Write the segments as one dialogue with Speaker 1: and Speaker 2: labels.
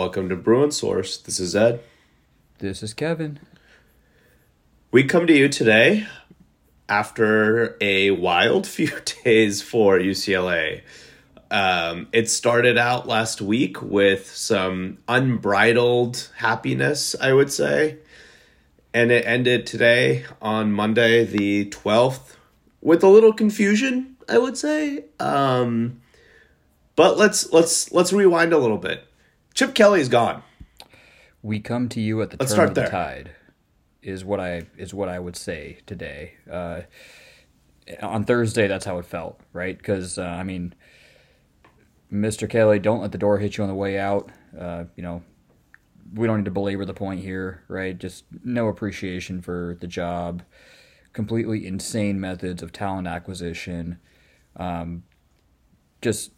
Speaker 1: Welcome to Bruin Source. This is Ed.
Speaker 2: This is Kevin.
Speaker 1: We come to you today after a wild few days for UCLA. Um, it started out last week with some unbridled happiness, I would say. And it ended today on Monday, the 12th, with a little confusion, I would say. Um, but let's let's let's rewind a little bit. Chip Kelly is gone.
Speaker 2: We come to you at the
Speaker 1: Let's
Speaker 2: turn of the
Speaker 1: there.
Speaker 2: tide. Is what I is what I would say today. Uh, on Thursday, that's how it felt, right? Because uh, I mean, Mr. Kelly, don't let the door hit you on the way out. Uh, you know, we don't need to belabor the point here, right? Just no appreciation for the job. Completely insane methods of talent acquisition. Um, just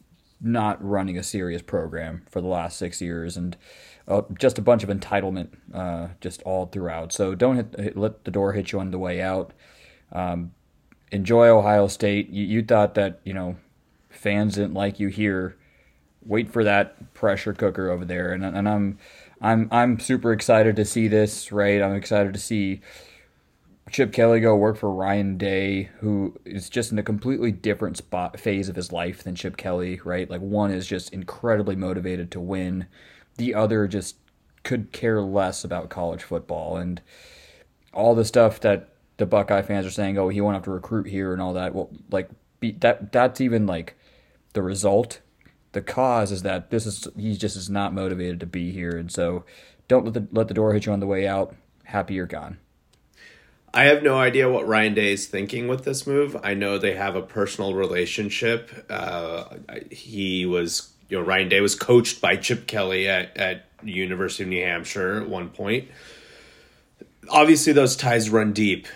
Speaker 2: not running a serious program for the last six years and uh, just a bunch of entitlement uh, just all throughout. So don't hit, let the door hit you on the way out. Um, enjoy Ohio State. You, you thought that, you know, fans didn't like you here. Wait for that pressure cooker over there. And, and I'm, I'm, I'm super excited to see this, right? I'm excited to see Chip Kelly go work for Ryan Day, who is just in a completely different spot phase of his life than Chip Kelly, right? Like one is just incredibly motivated to win, the other just could care less about college football and all the stuff that the Buckeye fans are saying, oh, he won't have to recruit here and all that. Well, like be, that that's even like the result. The cause is that this is he just is not motivated to be here, and so don't let the let the door hit you on the way out. Happy you're gone.
Speaker 1: I have no idea what Ryan Day is thinking with this move. I know they have a personal relationship. Uh, he was, you know, Ryan Day was coached by Chip Kelly at, at University of New Hampshire at one point. Obviously, those ties run deep,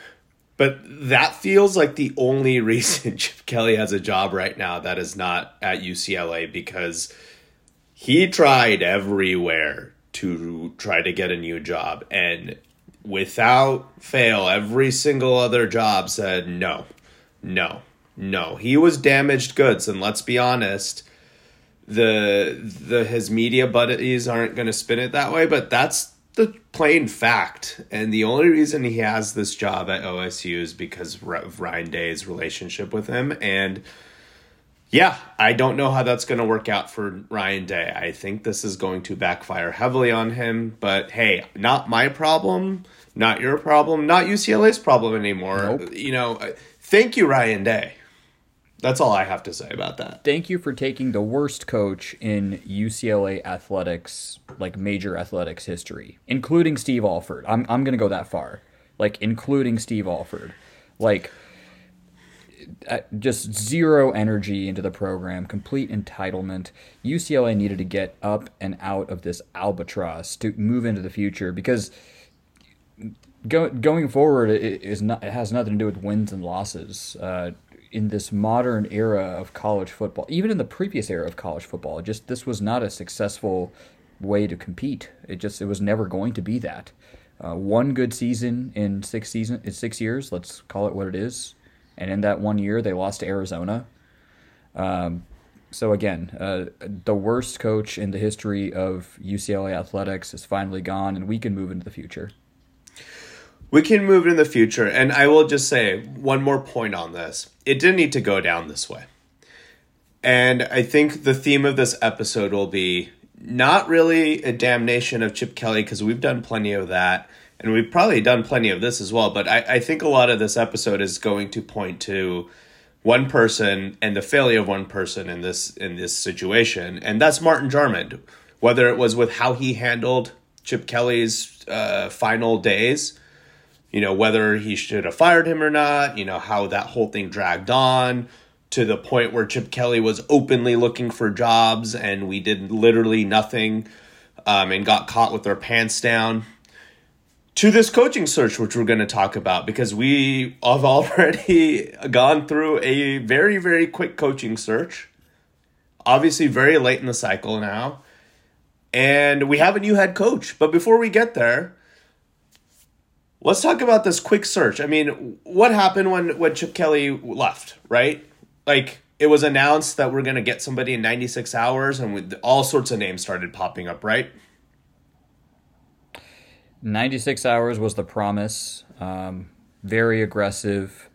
Speaker 1: but that feels like the only reason Chip Kelly has a job right now that is not at UCLA because he tried everywhere to try to get a new job and without fail, every single other job said no, no, no. He was damaged goods, and let's be honest, the the his media buddies aren't going to spin it that way, but that's the plain fact. And the only reason he has this job at OSU is because of Ryan Day's relationship with him, and. Yeah, I don't know how that's going to work out for Ryan Day. I think this is going to backfire heavily on him, but hey, not my problem, not your problem, not UCLA's problem anymore.
Speaker 2: Nope.
Speaker 1: You know, thank you Ryan Day. That's all I have to say about that.
Speaker 2: Thank you for taking the worst coach in UCLA athletics, like major athletics history, including Steve Alford. I'm I'm going to go that far. Like including Steve Alford. Like uh, just zero energy into the program, complete entitlement. UCLA needed to get up and out of this albatross to move into the future because go, going forward it is not it has nothing to do with wins and losses. Uh, in this modern era of college football, even in the previous era of college football, just this was not a successful way to compete. It just it was never going to be that. Uh, one good season in six season in six years. Let's call it what it is and in that one year they lost to Arizona. Um, so again, uh, the worst coach in the history of UCLA athletics is finally gone, and we can move into the future.
Speaker 1: We can move in the future, and I will just say one more point on this. It didn't need to go down this way. And I think the theme of this episode will be not really a damnation of Chip Kelly, because we've done plenty of that and we've probably done plenty of this as well, but I, I think a lot of this episode is going to point to one person and the failure of one person in this in this situation, and that's Martin Jarmond. Whether it was with how he handled Chip Kelly's uh, final days, you know, whether he should have fired him or not, you know, how that whole thing dragged on to the point where Chip Kelly was openly looking for jobs and we did literally nothing um, and got caught with our pants down to this coaching search, which we're going to talk about, because we have already gone through a very, very quick coaching search. Obviously, very late in the cycle now. And we have a new head coach. But before we get there, let's talk about this quick search. I mean, what happened when, when Chip Kelly left, right? Like, it was announced that we're going to get somebody in 96 hours, and all sorts of names started popping up, right?
Speaker 2: 96 hours was the promise. Um, very aggressive.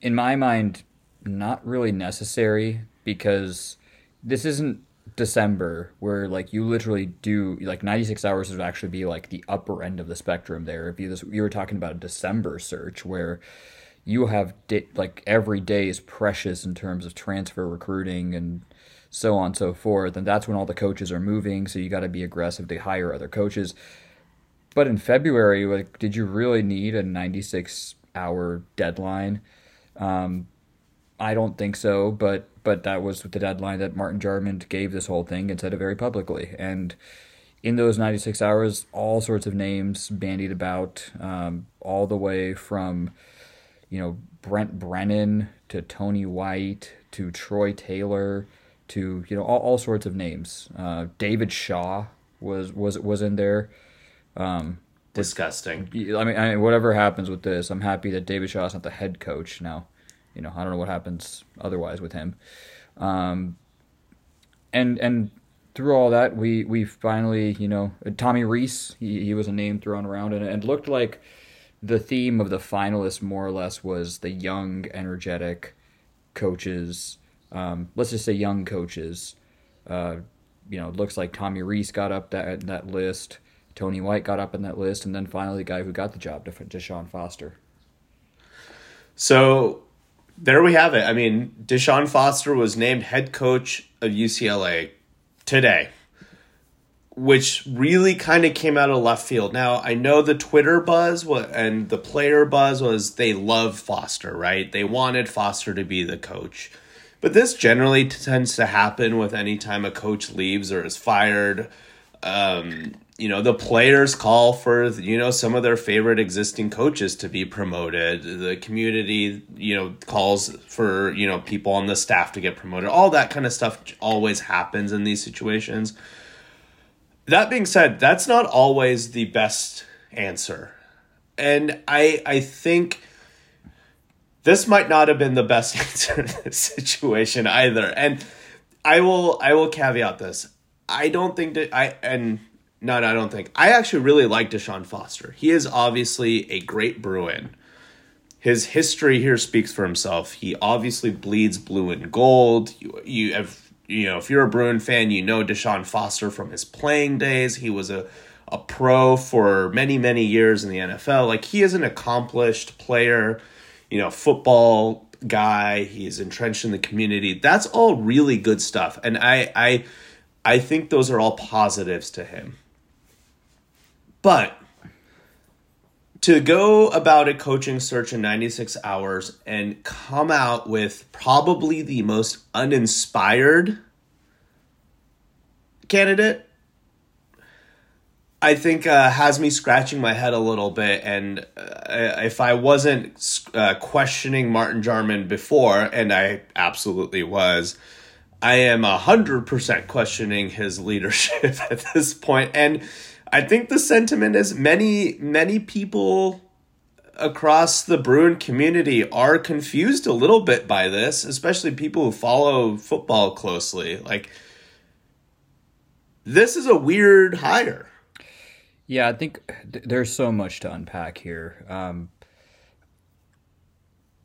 Speaker 2: In my mind, not really necessary because this isn't December where like you literally do like 96 hours would actually be like the upper end of the spectrum there. If you this, you were talking about a December search where you have di- like every day is precious in terms of transfer recruiting and so on and so forth, and that's when all the coaches are moving. So you got to be aggressive to hire other coaches. But in February, like, did you really need a 96 hour deadline? Um, I don't think so, but but that was the deadline that Martin Jarmond gave this whole thing and said it very publicly. And in those 96 hours, all sorts of names bandied about, um, all the way from, you know, Brent Brennan to Tony White to Troy Taylor to you know all, all sorts of names. Uh, David Shaw was was was in there. Um,
Speaker 1: Disgusting.
Speaker 2: I mean, I mean, whatever happens with this, I'm happy that David Shaw's not the head coach now. You know, I don't know what happens otherwise with him. Um, and and through all that, we we finally, you know, Tommy Rees, he, he was a name thrown around, and it looked like the theme of the finalists more or less was the young, energetic coaches. Um, let's just say young coaches. Uh, you know, it looks like Tommy Rees got up that that list. Tony White got up in that list, and then finally the guy who got the job, Deshaun Foster.
Speaker 1: So there we have it. I mean, Deshaun Foster was named head coach of UCLA today, which really kind of came out of left field. Now, I know the Twitter buzz and the player buzz was they love Foster, right? They wanted Foster to be the coach. But this generally tends to happen with any time a coach leaves or is fired. Um, you know the players call for you know some of their favorite existing coaches to be promoted. The community you know calls for you know people on the staff to get promoted. All that kind of stuff always happens in these situations. That being said that's not always the best answer. And i i think this might not have been the best answer in this situation either. And i will i will caveat this. I don't think that i and no, no, I don't think. I actually really like Deshaun Foster. He is obviously a great Bruin. His history here speaks for himself. He obviously bleeds blue and gold. You, you have, you know, if you're a Bruin fan, you know Deshaun Foster from his playing days. He was a a pro for many, many years in the NFL. Like he is an accomplished player, you know, football guy. He's entrenched in the community. That's all really good stuff. And I I I think those are all positives to him. But to go about a coaching search in 96 hours and come out with probably the most uninspired candidate I think uh, has me scratching my head a little bit. And uh, if I wasn't uh, questioning Martin Jarmond before, and I absolutely was, I am hundred percent questioning his leadership at this point. And I think the sentiment is many, many people across the Bruin community are confused a little bit by this, especially people who follow football closely. Like, this is a weird hire.
Speaker 2: Yeah, I think th- there's so much to unpack here. Um,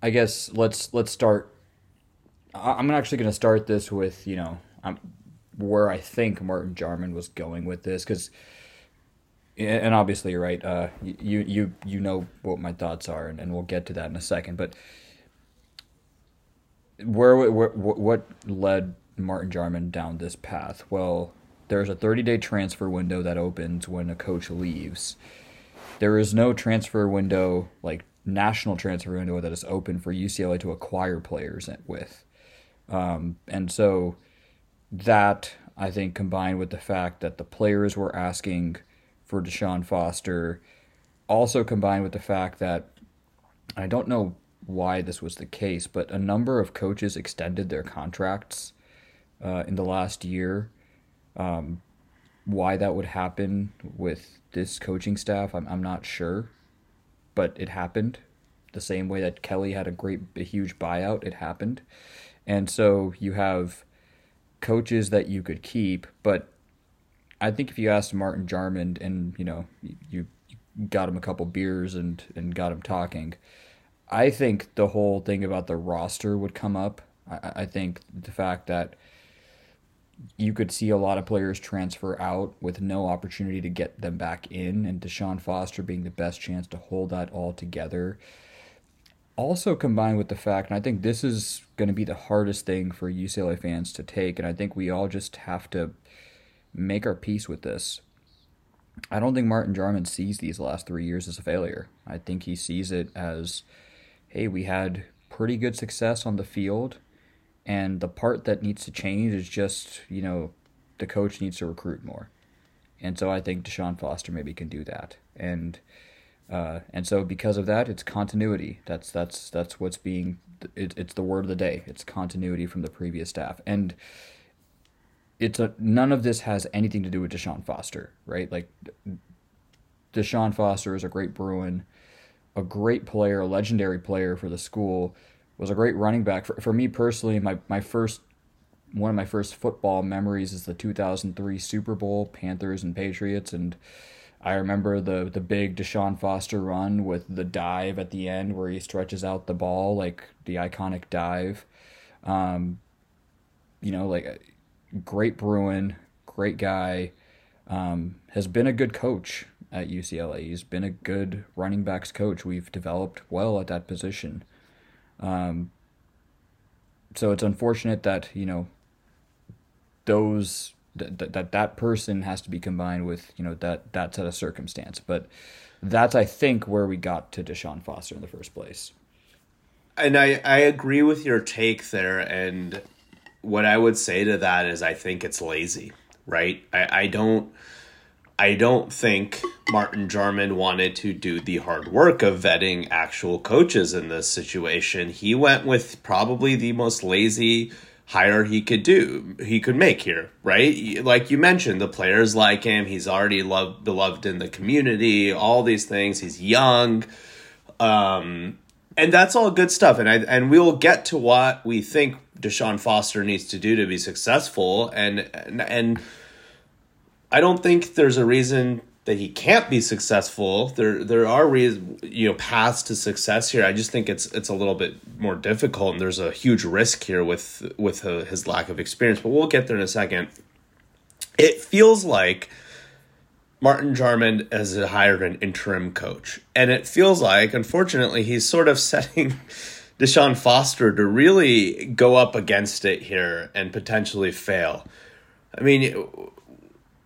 Speaker 2: I guess let's let's start. I'm actually going to start this with you know I'm, where I think Martin Jarmond was going with this because and obviously you're right. Uh, you you you know what my thoughts are, and, and we'll get to that in a second. But where, where what led Martin Jarmond down this path? Well, there's a 30 day transfer window that opens when a coach leaves. There is no transfer window like national transfer window that is open for UCLA to acquire players with, um, and so that I think combined with the fact that the players were asking for Deshaun Foster. Also combined with the fact that I don't know why this was the case, but a number of coaches extended their contracts uh, in the last year. Um, why that would happen with this coaching staff, I'm, I'm not sure, but it happened. The same way that Kelly had a great, a huge buyout, it happened. And so you have coaches that you could keep, but I think if you asked Martin Jarmond and you know you, you got him a couple beers and and got him talking. I think the whole thing about the roster would come up. I, I think the fact that you could see a lot of players transfer out with no opportunity to get them back in, and Deshaun Foster being the best chance to hold that all together. Also, combined with the fact, and I think this is going to be the hardest thing for UCLA fans to take, and I think we all just have to make our peace with this. I don't think Martin Jarmond sees these last three years as a failure. I think he sees it as, hey, we had pretty good success on the field and the part that needs to change is just, you know, the coach needs to recruit more. And so I think Deshaun Foster maybe can do that. And uh, and so because of that, it's continuity. That's that's that's what's being it, it's the word of the day. It's continuity from the previous staff. And it's a none of this has anything to do with Deshaun Foster, right? Like Deshaun Foster is a great Bruin, a great player, a legendary player for the school was a great running back. For, for me personally, my, my first one of my first football memories is the 2003 Super Bowl, Panthers and Patriots, and I remember the the big Deshaun Foster run with the dive at the end where he stretches out the ball, like the iconic dive. Um, you know, like great Bruin, great guy. Um, has been a good coach at UCLA. He's been a good running backs coach. We've developed well at that position. Um, so it's unfortunate that you know those that, that that person has to be combined with you know that that set of circumstance. But that's I think where we got to Deshaun Foster in the first place.
Speaker 1: And I I agree with your take there. And what I would say to that is I think it's lazy, right? I I don't I don't think Martin Jarmond wanted to do the hard work of vetting actual coaches in this situation. He went with probably the most lazy hire he could do he could make here right like you mentioned the players like him he's already loved beloved in the community all these things he's young um and that's all good stuff and I and we will get to what we think Deshaun Foster needs to do to be successful and and, and I don't think there's a reason that he can't be successful. There there are reasons, you know paths to success here. I just think it's it's a little bit more difficult, and there's a huge risk here with with uh, his lack of experience. But we'll get there in a second. It feels like Martin Jarmond has hired an interim coach, and it feels like, unfortunately, he's sort of setting. Deshaun Foster to really go up against it here and potentially fail. I mean,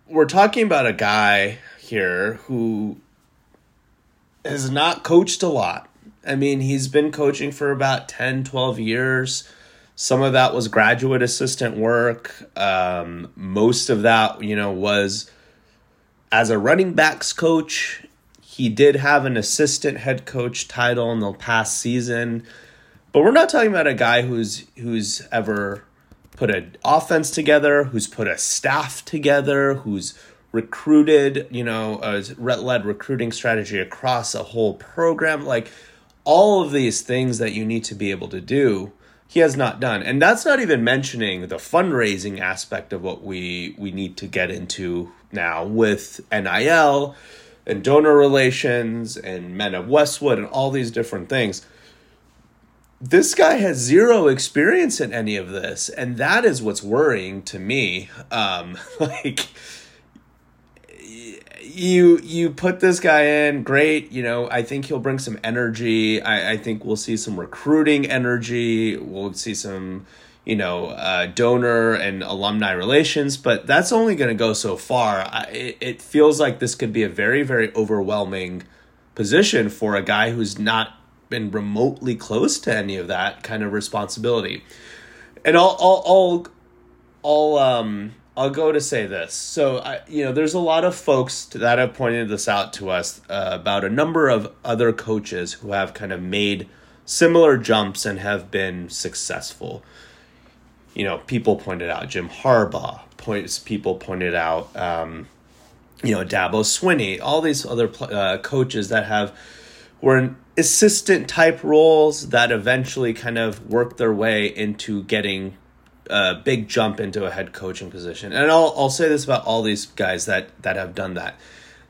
Speaker 1: we're talking about a guy here who has not coached a lot. I mean, he's been coaching for about 10, 12 years. Some of that was graduate assistant work. Um, most of that, you know, was as a running backs coach. He did have an assistant head coach title in the past season. But we're not talking about a guy who's who's ever put an offense together, who's put a staff together, who's recruited, you know, a led recruiting strategy across a whole program. Like all of these things that you need to be able to do, he has not done. And that's not even mentioning the fundraising aspect of what we we need to get into now with NIL and donor relations and Men of Westwood and all these different things. This guy has zero experience in any of this and that is what's worrying to me. Um like you you put this guy in great you know i think he'll bring some energy. I i think we'll see some recruiting energy. We'll see some you know uh, donor and alumni relations but that's only going to go so far I, it, feels like this could be a very very overwhelming position for a guy who's not been remotely close to any of that kind of responsibility. And I'll I'll I'll, I'll um I'll go to say this. So I you know there's a lot of folks that have pointed this out to us uh, about a number of other coaches who have kind of made similar jumps and have been successful. You know, people pointed out Jim Harbaugh. Points people pointed out, um, you know, Dabo Swinney. All these other uh, coaches that have were in assistant type roles that eventually kind of work their way into getting a big jump into a head coaching position. And I'll I'll say this about all these guys that that have done that.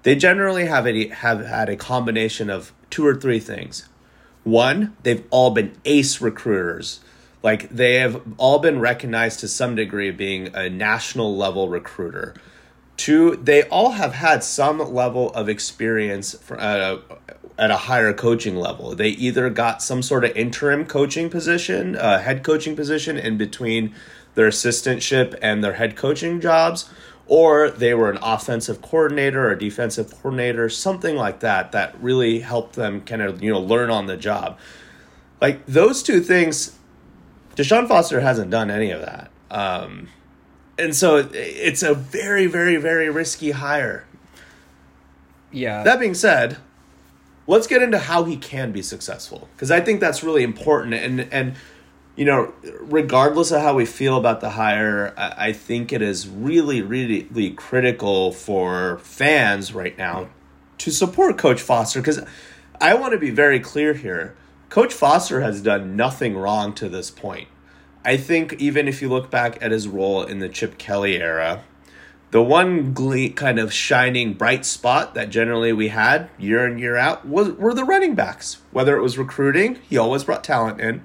Speaker 1: they generally have a, have had a combination of two or three things. One, they've all been ace recruiters. Like they have all been recognized to some degree being a national level recruiter. Two, they all have had some level of experience for, uh, at a higher coaching level. They either got some sort of interim coaching position, uh, head coaching position in between their assistantship and their head coaching jobs, or they were an offensive coordinator or defensive coordinator, something like that, that really helped them kind of, you know, learn on the job. Like those two things, Deshaun Foster hasn't done any of that. Um, and so it's a very, very, very risky hire.
Speaker 2: Yeah.
Speaker 1: That being said, let's get into how he can be successful because I think that's really important. And and you know, regardless of how we feel about the hire, I, I think it is really, really, really critical for fans right now to support Coach Foster because I want to be very clear here. Coach Foster has done nothing wrong to this point. I think even if you look back at his role in the Chip Kelly era, the one gle- kind of shining bright spot that generally we had year in year out was were the running backs. Whether it was recruiting, he always brought talent in.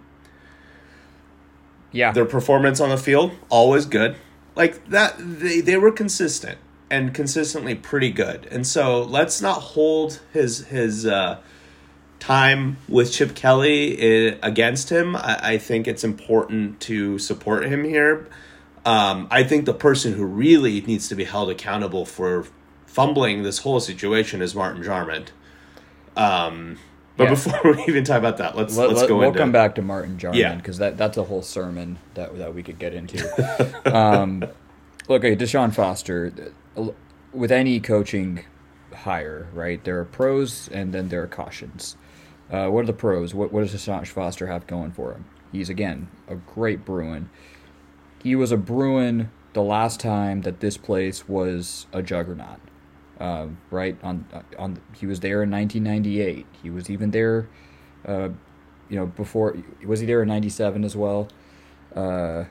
Speaker 2: Yeah.
Speaker 1: Their performance on the field always good. Like that they they were consistent and consistently pretty good. And so let's not hold his his uh time with Chip Kelly I- against him. I, I think it's important to support him here. Um, I think the person who really needs to be held accountable for fumbling this whole situation is Martin Jarmond. Um, but
Speaker 2: Yeah.
Speaker 1: before we even talk about that, let's
Speaker 2: Let,
Speaker 1: let's
Speaker 2: let-
Speaker 1: go
Speaker 2: we'll
Speaker 1: into
Speaker 2: come back to Martin Jarmond
Speaker 1: Yeah.
Speaker 2: because that, that's a whole sermon that that we could get into. um, look, okay, Deshaun Foster. uh, With any coaching hire, right? There are pros and then there are cautions. Uh, what are the pros? What what does Deshaun Foster have going for him? He's again a great Bruin. He was a Bruin the last time that this place was a juggernaut. Um, right on on he was there in 1998. He was even there uh, you know, before was he there in '97 as well? Uh,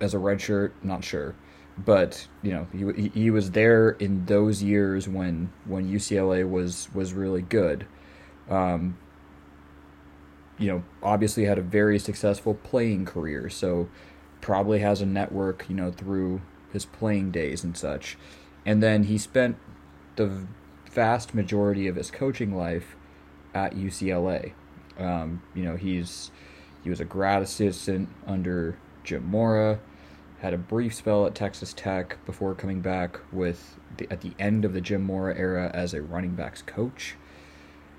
Speaker 2: as a red shirt, not sure, but you know, he- he was there in those years when when UCLA was was really good. Um, you know, obviously had a very successful playing career, so probably has a network, you know, through his playing days and such. And then he spent the vast majority of his coaching life at UCLA. Um, you know, he's he was a grad assistant under Jim Mora, had a brief spell at Texas Tech before coming back with the, at the end of the Jim Mora era as a running backs coach,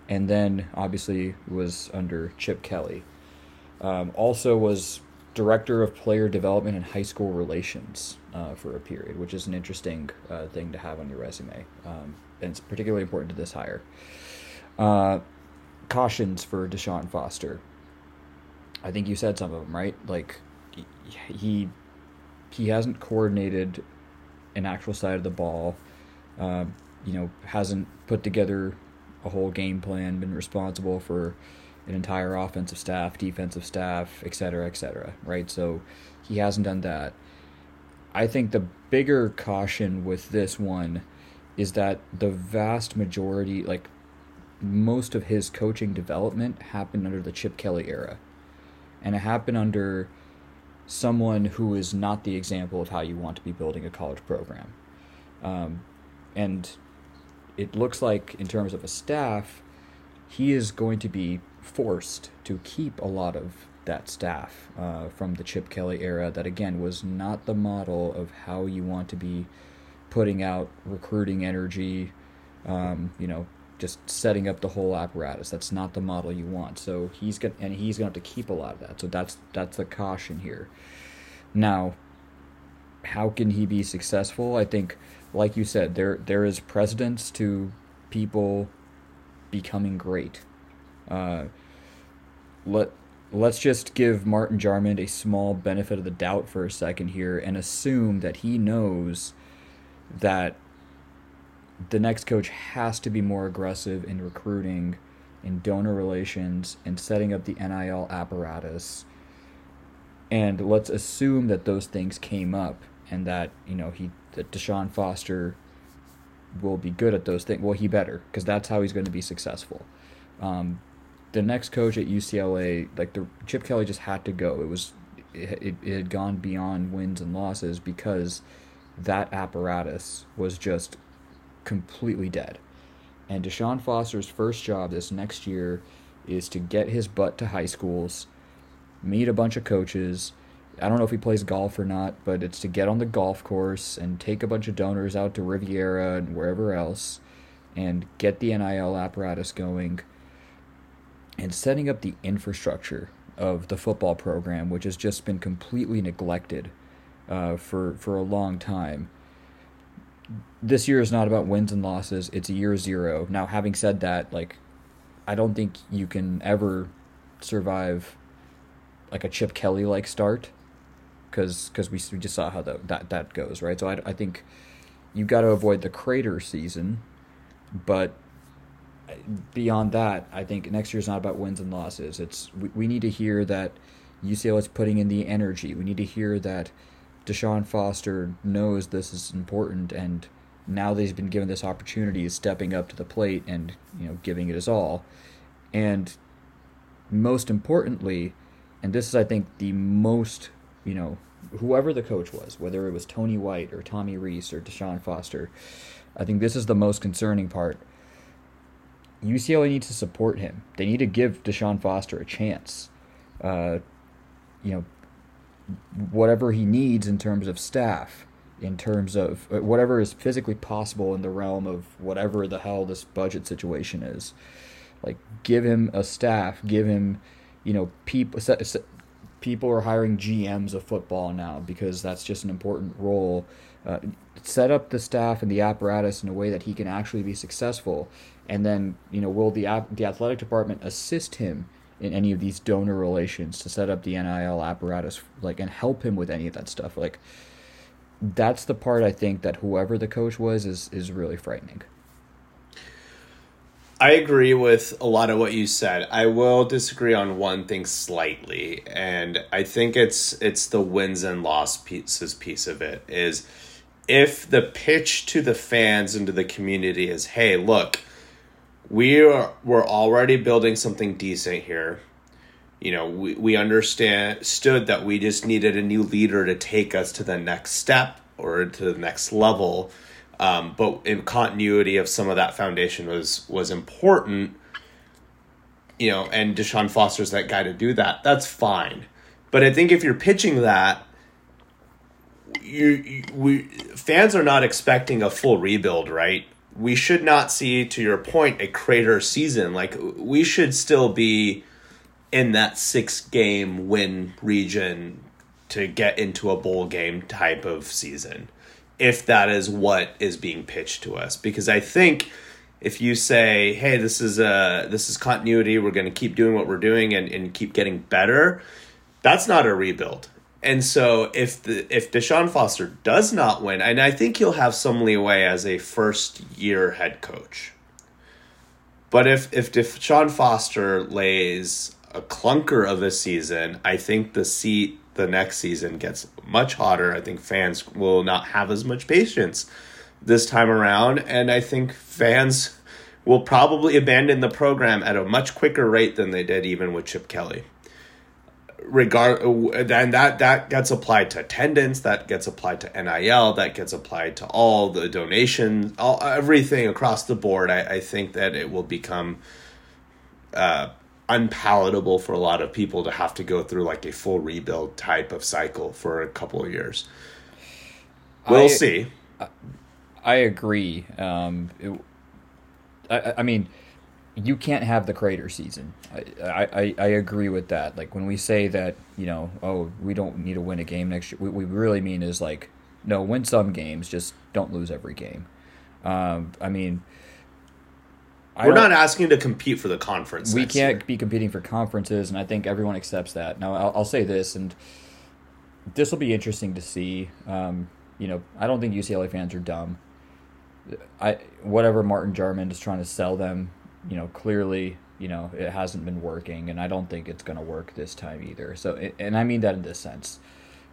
Speaker 2: and then obviously was under Chip Kelly. Um, also was director of player development and high school relations uh, for a period, which is an interesting uh, thing to have on your resume, um, and it's particularly important to this hire. Uh, cautions for Deshaun Foster. I think you said some of them, right? Like he- he hasn't coordinated an actual side of the ball. Uh, you know, hasn't put together a whole game plan, been responsible for an entire offensive staff, defensive staff, et cetera, et cetera, right? So he hasn't done that. I think the bigger caution with this one is that the vast majority, like most of his coaching development, happened under the Chip Kelly era. And it happened under someone who is not the example of how you want to be building a college program. Um, and it looks like, in terms of a staff, he is going to be forced to keep a lot of that staff uh, from the Chip Kelly era that, again, was not the model of how you want to be putting out recruiting energy, um, you know, just setting up the whole apparatus. That's not the model you want. So he's gonna and he's to have to keep a lot of that. So that's that's the caution here. Now, how can he be successful? I think, like you said, there there is precedence to people becoming great. Uh, let let's just give Martin Jarmond a small benefit of the doubt for a second here and assume that he knows that the next coach has to be more aggressive in recruiting, in donor relations, and setting up the NIL apparatus. And let's assume that those things came up and that, you know, he that Deshaun Foster will be good at those things. Well, he better because that's how he's going to be successful. Um, the next coach at UCLA, like the Chip Kelly, just had to go. It was it, it, it had gone beyond wins and losses because that apparatus was just completely dead. And Deshaun Foster's first job this next year is to get his butt to high schools, meet a bunch of coaches. I don't know if he plays golf or not, but it's to get on the golf course and take a bunch of donors out to Riviera and wherever else and get the NIL apparatus going and setting up the infrastructure of the football program, which has just been completely neglected uh, for for a long time. This year is not about wins and losses; it's year zero. Now, having said that, like, I don't think you can ever survive like a Chip Kelly like start, because because we, we just saw how the, that that goes right. So I I think you've got to avoid the crater season, but eh, beyond that, I think next year is not about wins and losses. It's we, we need to hear that UCLA is putting in the energy. We need to hear that Deshaun Foster knows this is important, and now that he's been given this opportunity, is stepping up to the plate and you know giving it his all. And most importantly, and this is I think the most you know whoever the coach was, whether it was Tony White or Tommy Rees or Deshaun Foster, I think this is the most concerning part UCLA needs to support him. They need to give Deshaun Foster a chance. Uh, you know, whatever he needs in terms of staff, in terms of uh, whatever is physically possible in the realm of whatever the hell this budget situation is. Like, give him a staff, give him, you know, people. People are hiring GMs of football now because that's just an important role. Uh, set up the staff and the apparatus in a way that he can actually be successful and then you know will the the athletic department assist him in any of these donor relations to set up the NIL apparatus like and help him with any of that stuff like that's the part I think that whoever the coach was is is really frightening.
Speaker 1: I agree with a lot of what you said. I will disagree on one thing slightly, and I think it's it's the wins and loss pieces piece of it is if the pitch to the fans and to the community is, hey, look, we are we're already building something decent here. You know, we, we understand stood that we just needed a new leader to take us to the next step or to the next level. Um, but in continuity of some of that foundation was was important. You know, and Deshaun Foster's that guy to do that. That's fine. But I think if you're pitching that, you, you we fans are not expecting a full rebuild, right? we should not see, to your point, a crater season. Like we should still be in that six game win region to get into a bowl game type of season, if that is what is being pitched to us. Because I think if you say, "Hey, this is a this is continuity. We're going to keep doing what we're doing and, and keep getting better," that's not a rebuild. And so if the if Deshaun Foster does not win, and I think he'll have some leeway as a first year head coach. But if if Deshaun Foster lays a clunker of a season, I think the seat the next season gets much hotter. I think fans will not have as much patience this time around, and I think fans will probably abandon the program at a much quicker rate than they did even with Chip Kelly. Regard then that that gets applied to attendance that gets applied to nil that gets applied to all the donations all everything across the board. I, I think that it will become uh, unpalatable for a lot of people to have to go through like a full rebuild type of cycle for a couple of years we'll I, see
Speaker 2: i agree um, it, I, I mean you can't have the crater season. I, I, I agree with that. Like when we say that, you know, oh, we don't need to win a game next year, what we really mean is like, no, win some games, just don't lose every game. Um, I mean,
Speaker 1: I we're not asking to compete for the conference.
Speaker 2: We can't year. be competing for conferences, and I think everyone accepts that. Now, I'll, I'll say this, and this will be interesting to see. Um, you know, I don't think UCLA fans are dumb. I whatever Martin Jarmond is trying to sell them you know, clearly, you know, it hasn't been working, and I don't think it's going to work this time either. So, and I mean that in this sense.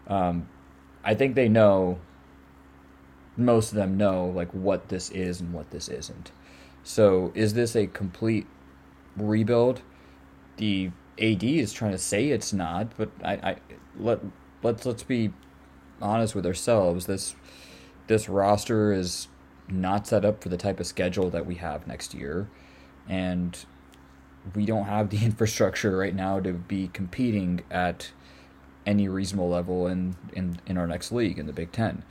Speaker 2: Um, I think they know most of them know like what this is and what this isn't. So is this a complete rebuild? The AD is trying to say it's not, but I, I let let's let's be honest with ourselves. This this roster is not set up for the type of schedule that we have next year, and we don't have the infrastructure right now to be competing at any reasonable level in, in, in our next league in the Big Ten.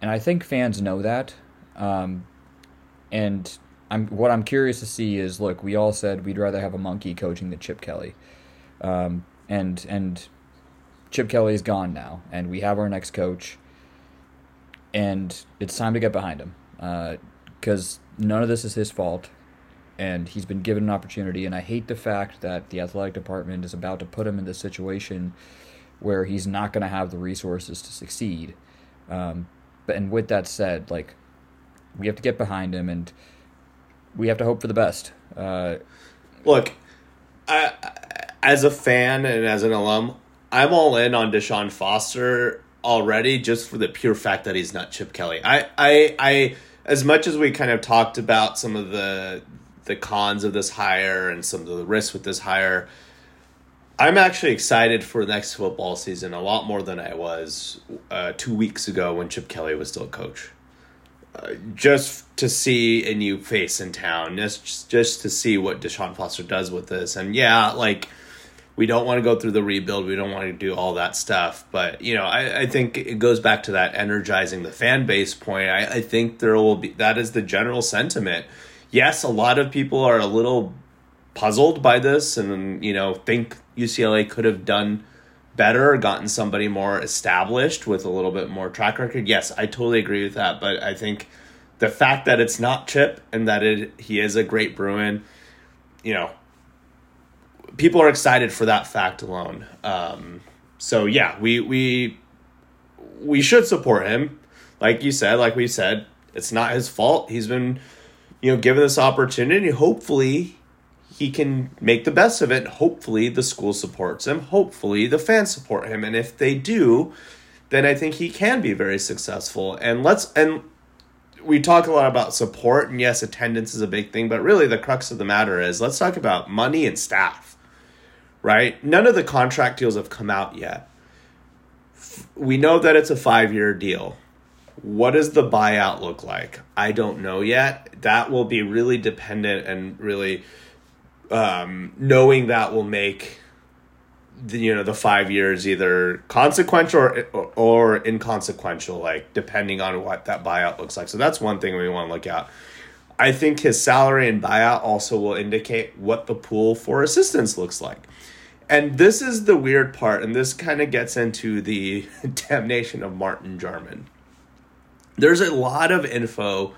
Speaker 2: And I think fans know that. Um, and I'm what I'm curious to see is look, we all said we'd rather have a monkey coaching than Chip Kelly. Um, and and Chip Kelly is gone now, and we have our next coach, and it's time to get behind him because uh, none of this is his fault, and he's been given an opportunity. And I hate the fact that the athletic department is about to put him in this situation where he's not going to have the resources to succeed. Um, but and with that said, like we have to get behind him, and we have to hope for the best. Uh,
Speaker 1: Look, I, as a fan and as an alum, I'm all in on Deshaun Foster already, just for the pure fact that he's not Chip Kelly. I, I, I, as much as we kind of talked about some of the the cons of this hire and some of the risks with this hire, I'm actually excited for next football season a lot more than I was uh, two weeks ago when Chip Kelly was still a coach. Just to see a new face in town, just just to see what Deshaun Foster does with this, and yeah, like we don't want to go through the rebuild. We don't want to do all that stuff. But, you know, I, I think it goes back to that energizing the fan base point. I, I think there will be, that is the general sentiment. Yes, a lot of people are a little puzzled by this and, you know, think UCLA could have done better, gotten somebody more established with a little bit more track record. Yes, I totally agree with that. But I think the fact that it's not Chip and that it he is a great Bruin, you know, people are excited for that fact alone. Um, so yeah, we we we should support him. Like you said, like we said, it's not his fault. He's been, you know, given this opportunity. Hopefully, he can make the best of it. Hopefully, the school supports him. Hopefully, the fans support him. And if they do, then I think he can be very successful. And let's and we talk a lot about support and yes, attendance is a big thing, but really the crux of the matter is let's talk about money and staff right? None of the contract deals have come out yet. We know that it's a five year deal. What does the buyout look like? I don't know yet. That will be really dependent and really um, knowing that will make the, you know the five years either consequential or, or inconsequential, like depending on what that buyout looks like. So that's one thing we want to look at. I think his salary and buyout also will indicate what the pool for assistants looks like. And this is the weird part, and this kind of gets into the damnation of Martin Jarmond. There's a lot of info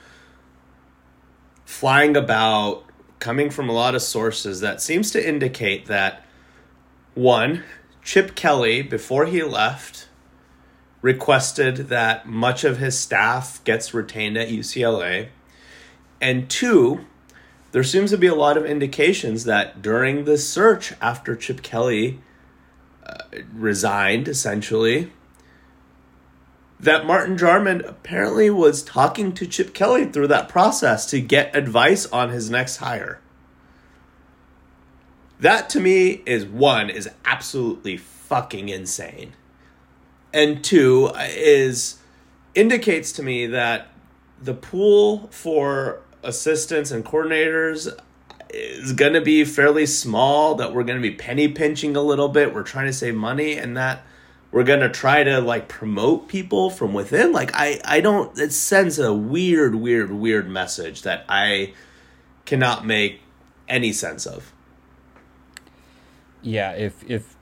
Speaker 1: flying about, coming from a lot of sources, that seems to indicate that one, Chip Kelly, before he left, requested that much of his staff gets retained at UCLA. And two, there seems to be a lot of indications that during the search after Chip Kelly uh, resigned, essentially, that Martin Jarmond apparently was talking to Chip Kelly through that process to get advice on his next hire. That to me is one, is absolutely fucking insane. And two, is indicates to me that the pool for assistants and coordinators is going to be fairly small that we're going to be penny pinching a little bit we're trying to save money and that we're to try to like promote people from within like i i don't it sends a weird weird weird message that i cannot make any sense of
Speaker 2: yeah if if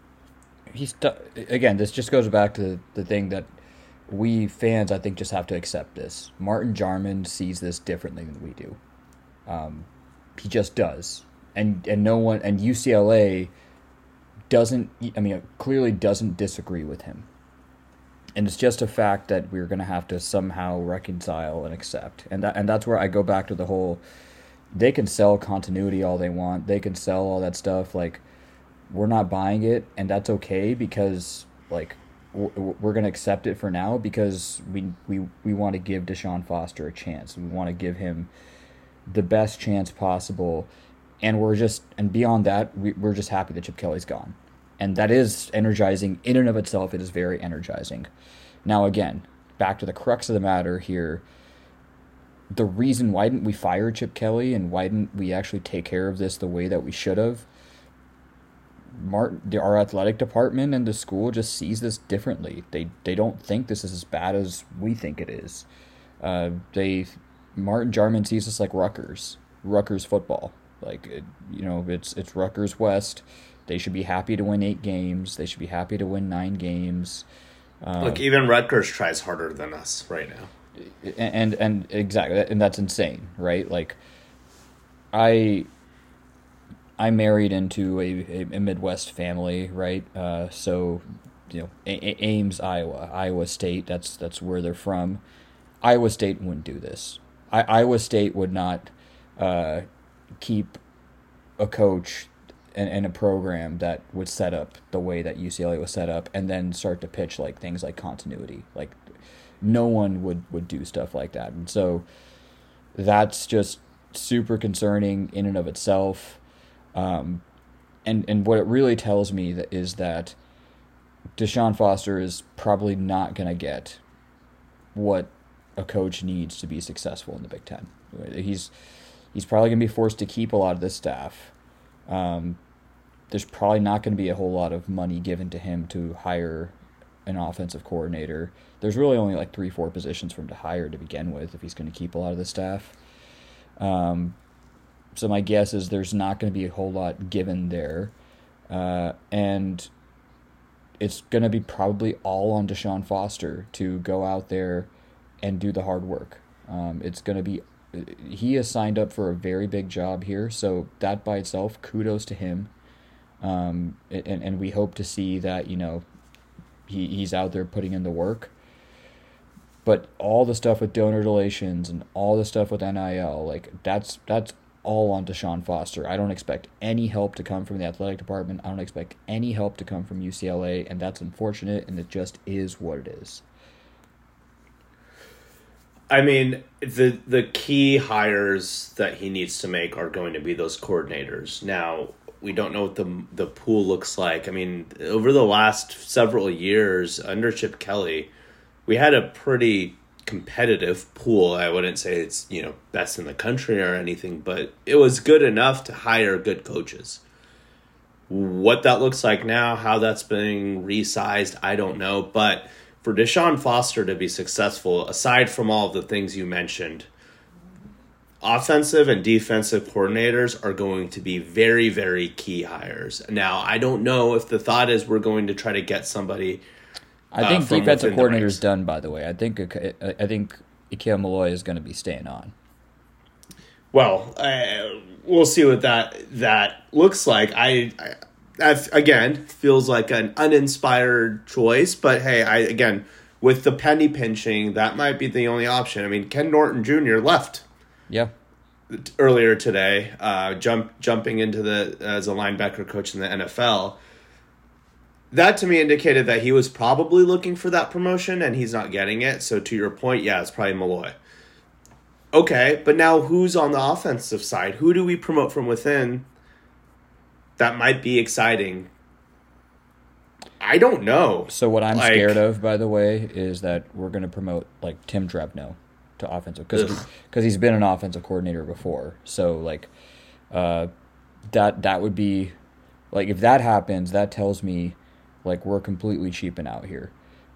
Speaker 2: he's again this just goes back to the thing that we fans, I think, just have to accept this. Martin Jarmond sees this differently than we do. Um, he just does, and and no one and UCLA doesn't. I mean, uh, clearly doesn't disagree with him. And it's just a fact that we're going to have to somehow reconcile and accept, and that and that's where I go back to the whole. They can sell continuity all they want. They can sell all that stuff. Like, we're not buying it, and that's okay because like we're going to accept it for now because we we we want to give Deshaun Foster a chance. We want to give him the best chance possible, and we're just and beyond that, we, we're just happy that Chip Kelly's gone, and that is energizing in and of itself. It is very energizing. Now again, back to the crux of the matter here. The reason why didn't we fire Chip Kelly and why didn't we actually take care of this the way that we should have Martin, our athletic department and the school just sees this differently. They they don't think this is as bad as we think it is. Uh, they Martin Jarmond sees this like Rutgers, Rutgers football. Like it, you know, it's it's Rutgers West. They should be happy to win eight games. They should be happy to win nine games.
Speaker 1: Uh, Look, even Rutgers tries harder than us right now.
Speaker 2: And, and and exactly, and that's insane, right? Like, I I married into a, a, Midwest family, right? Uh, so, you know, a- Ames, Iowa, Iowa State. That's that's where they're from. Iowa State wouldn't do this. I, Iowa State would not uh, keep a coach and, and a program that would set up the way that UCLA was set up, and then start to pitch like things like continuity. Like, no one would would do stuff like that, and so that's just super concerning in and of itself. Um, and and what it really tells me that is that Deshaun Foster is probably not going to get what a coach needs to be successful in the Big Ten. He's he's probably going to be forced to keep a lot of this staff. Um, there's probably not going to be a whole lot of money given to him to hire an offensive coordinator. There's really only like three, four positions for him to hire to begin with if he's going to keep a lot of the staff. Um, so my guess is there's not going to be a whole lot given there, uh, and it's going to be probably all on Deshaun Foster to go out there and do the hard work. Um, it's going to be he has signed up for a very big job here, so that by itself, kudos to him. Um, and and we hope to see that you know he he's out there putting in the work. But all the stuff with donor relations and all the stuff with NIL, like that's that's all on Deshaun Foster. I don't expect any help to come from the athletic department. I don't expect any help to come from UCLA, and that's unfortunate, and it just is what it is.
Speaker 1: I mean, the the key hires that he needs to make are going to be those coordinators. Now, we don't know what the the pool looks like. I mean, over the last several years under Chip Kelly, we had a pretty competitive pool. I wouldn't say it's, you know, best in the country or anything, but it was good enough to hire good coaches. What that looks like now, how that's being resized, I don't know. But for Deshaun Foster to be successful, aside from all of the things you mentioned, offensive and defensive coordinators are going to be very, very key hires. Now, I don't know if the thought is we're going to try to get somebody
Speaker 2: I think uh, defensive coordinator is done. By the way, I think I think Ikaika Malloe is going to be staying on.
Speaker 1: Well, uh, we'll see what that that looks like. I, I that again feels like an uninspired choice, but hey, I again with the penny pinching, that might be the only option. I mean, Ken Norton Jr. left.
Speaker 2: Yeah.
Speaker 1: Earlier today, uh, jump jumping into the as a linebacker coach in the NFL that to me indicated that he was probably looking for that promotion and he's not getting it. So to your point, yeah, it's probably Malloe. Okay, but now who's on the offensive side? Who do we promote from within that might be exciting? I don't know.
Speaker 2: So what I'm like, scared of, by the way, is that we're going to promote like Tim Drevno to offensive because because he's been an offensive coordinator before. So like, uh, that that would be like if that happens, that tells me like we're completely cheaping out here.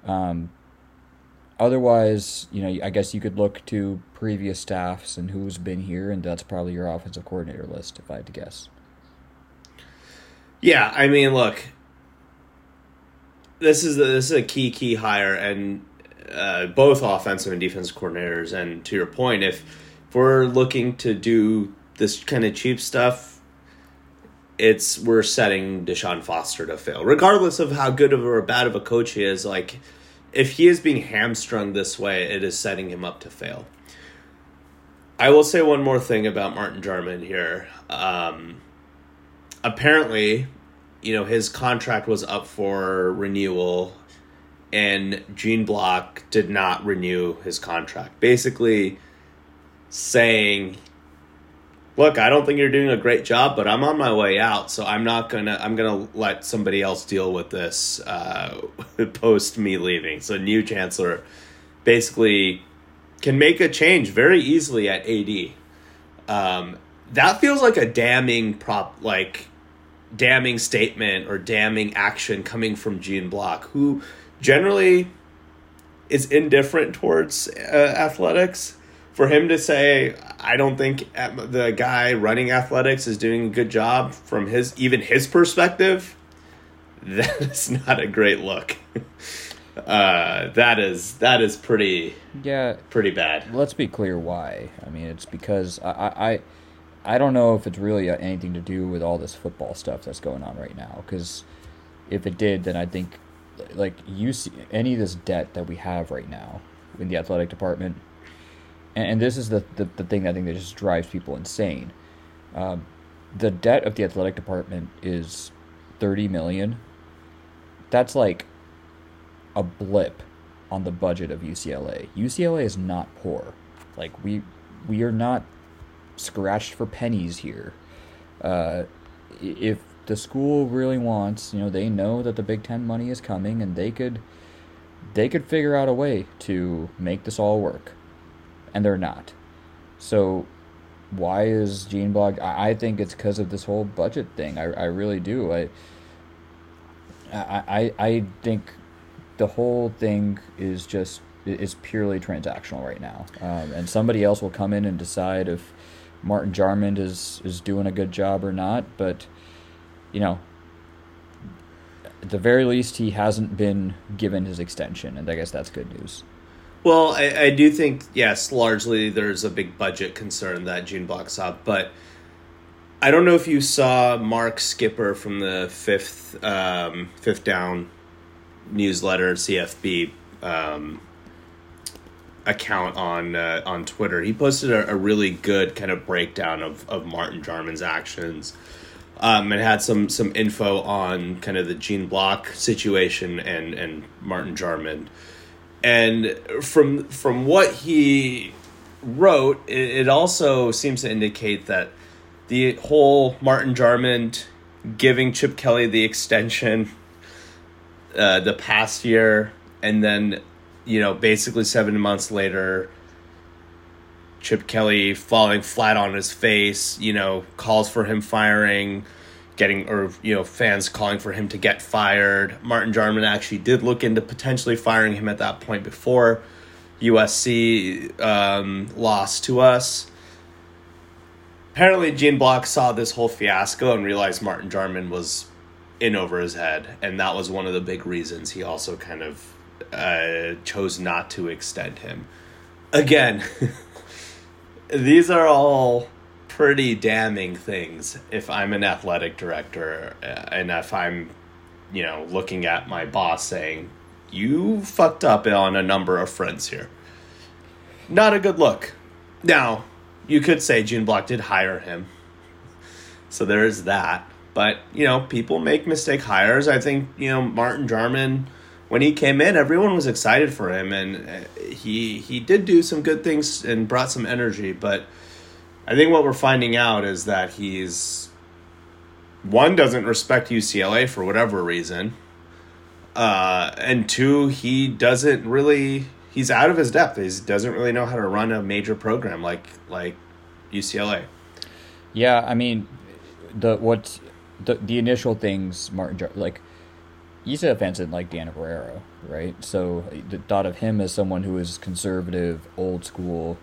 Speaker 2: Um, otherwise, you know, I guess you could look to previous staffs and who's been here, and that's probably your offensive coordinator list, if I had to guess.
Speaker 1: Yeah, I mean, look, this is a, this is a key key hire, and uh, both offensive and defensive coordinators. And to your point, if, if we're looking to do this kind of cheap stuff, it's we're setting Deshaun Foster to fail, regardless of how good of or bad of a coach he is. Like, if he is being hamstrung this way, it is setting him up to fail. I will say one more thing about Martin Jarmond here. Um, apparently, you know, his contract was up for renewal, and Gene Block did not renew his contract. Basically, saying, "Look, I don't think you're doing a great job, but I'm on my way out, so I'm not gonna. I'm gonna let somebody else deal with this uh, post me leaving." So, new chancellor basically can make a change very easily at AD. Um, that feels like a damning prop, like damning statement or damning action coming from Gene Block, who generally is indifferent towards uh, athletics. For him to say, I don't think the guy running athletics is doing a good job from his even his perspective, that is not a great look. uh, that is that is pretty
Speaker 2: yeah
Speaker 1: pretty bad.
Speaker 2: Let's be clear why. I mean, it's because I I I don't know if it's really anything to do with all this football stuff that's going on right now. Because if it did, then I think like you see any of this debt that we have right now in the athletic department and, and this is the, the, the thing i think that just drives people insane. Um, the debt of the athletic department is 30 million. That's like a blip on the budget of ucla ucla is not poor. Like we we are not scratched for pennies here uh, if the school really wants, you know, they know that the Big Ten money is coming, and they could, they could figure out a way to make this all work, and they're not. So, why is Gene Block? I, I think it's because of this whole budget thing. I, I really do. I, I, I think the whole thing is just is purely transactional right now, um, and somebody else will come in and decide if Martin Jarmond is is doing a good job or not, but you know, at the very least, he hasn't been given his extension, and I guess that's good news.
Speaker 1: Well, I, I do think yes, largely there's a big budget concern that Gene Block up, but I don't know if you saw Mark Skipper from the fifth um, fifth down newsletter CFB um, account on uh, on Twitter. He posted a, a, really good kind of breakdown of of Martin Jarmond's actions um, and had some some info on kind of the Gene Block situation and and Martin Jarmond, And from from what he wrote, it, it also seems to indicate that the whole Martin Jarmond giving Chip Kelly the extension uh, the past year, and then you know basically seven months later Chip Kelly falling flat on his face, you know, calls for him firing, getting or you know fans calling for him to get fired. Martin Jarmond actually did look into potentially firing him at that point before USC um, lost to us. Apparently, Gene Block saw this whole fiasco and realized Martin Jarmond was in over his head, and that was one of the big reasons he also kind of uh, chose not to extend him. Again. these are all pretty damning things if I'm an athletic director uh, and if I'm, you know, looking at my boss saying, you fucked up on a number of fronts here. Not a good look. Now, you could say Gene Block did hire him. So there is that. But, you know, people make mistake hires. I think, you know, Martin Jarmond when he came in, everyone was excited for him, and uh, he he did do some good things and brought some energy. But I think what we're finding out is that he's one doesn't respect UCLA for whatever reason, uh, and two he doesn't really he's out of his depth. He doesn't really know how to run a major program like like UCLA.
Speaker 2: Yeah, I mean, the what the the initial things Martin like Fans didn't like Dan Guerrero, right? So the thought of him as someone who is conservative, old school,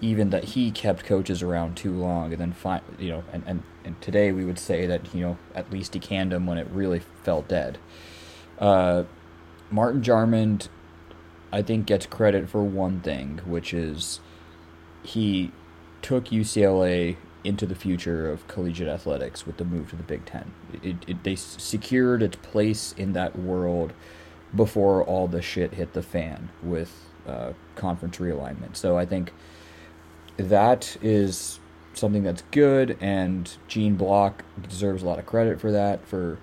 Speaker 2: even that he kept coaches around too long, and then find you know, and, and and today we would say that you know at least he canned him when it really felt dead. Uh, Martin Jarmond, I think, gets credit for one thing, which is he took UCLA into the future of collegiate athletics with the move to the Big Ten. It, it, they secured its place in that world before all the shit hit the fan with uh, conference realignment. So I think that is something that's good, and Gene Block deserves a lot of credit for that, for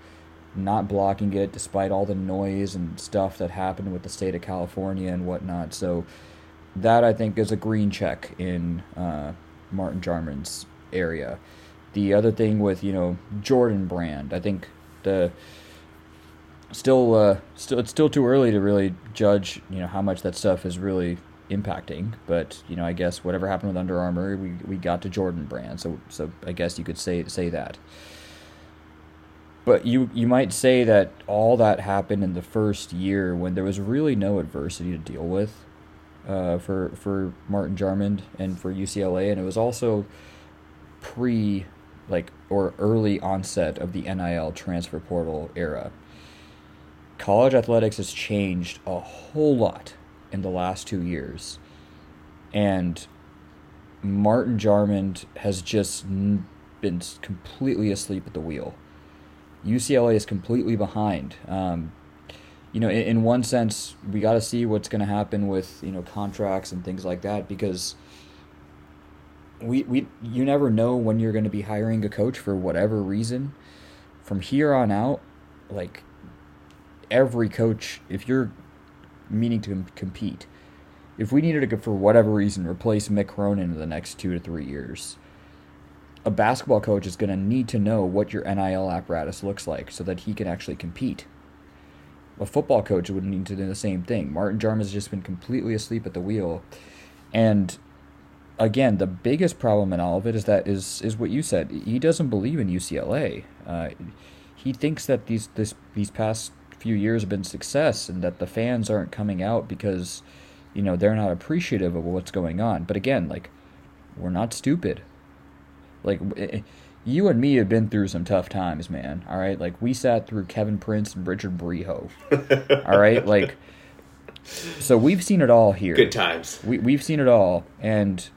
Speaker 2: not blocking it despite all the noise and stuff that happened with the state of California and whatnot. So that I think is a green check in uh, Martin Jarmond's area. The other thing with you know Jordan Brand, I think the still uh, still it's still too early to really judge you know how much that stuff is really impacting. But you know I guess whatever happened with Under Armour, we, we got to Jordan Brand, so so I guess you could say say that. But you you might say that all that happened in the first year when there was really no adversity to deal with uh, for for Martin Jarmond and for UCLA, and it was also pre like or early onset of the NIL transfer portal era. College athletics has changed a whole lot in the last two years, and Martin Jarmond has just been completely asleep at the wheel. UCLA is completely behind. Um, you know, in, in one sense, we got to see what's going to happen with you know contracts and things like that because we we you never know when you're going to be hiring a coach for whatever reason. From here on out, like every coach, if you're meaning to compete, if we needed to, for whatever reason, replace Mick Cronin in the next two to three years, a basketball coach is going to need to know what your NIL apparatus looks like so that he can actually compete. A football coach would need to do the same thing. Martin Jarmond has just been completely asleep at the wheel. And again, the biggest problem in all of it is that is is what you said. He doesn't believe in UCLA. Uh, he thinks that these this these past few years have been success and that the fans aren't coming out because you know they're not appreciative of what's going on. But again, like we're not stupid. Like you and me have been through some tough times, man. All right, like we sat through Kevin Prince and Richard Brehaut. all right, like so we've seen it all here.
Speaker 1: Good times.
Speaker 2: We we've seen it all, and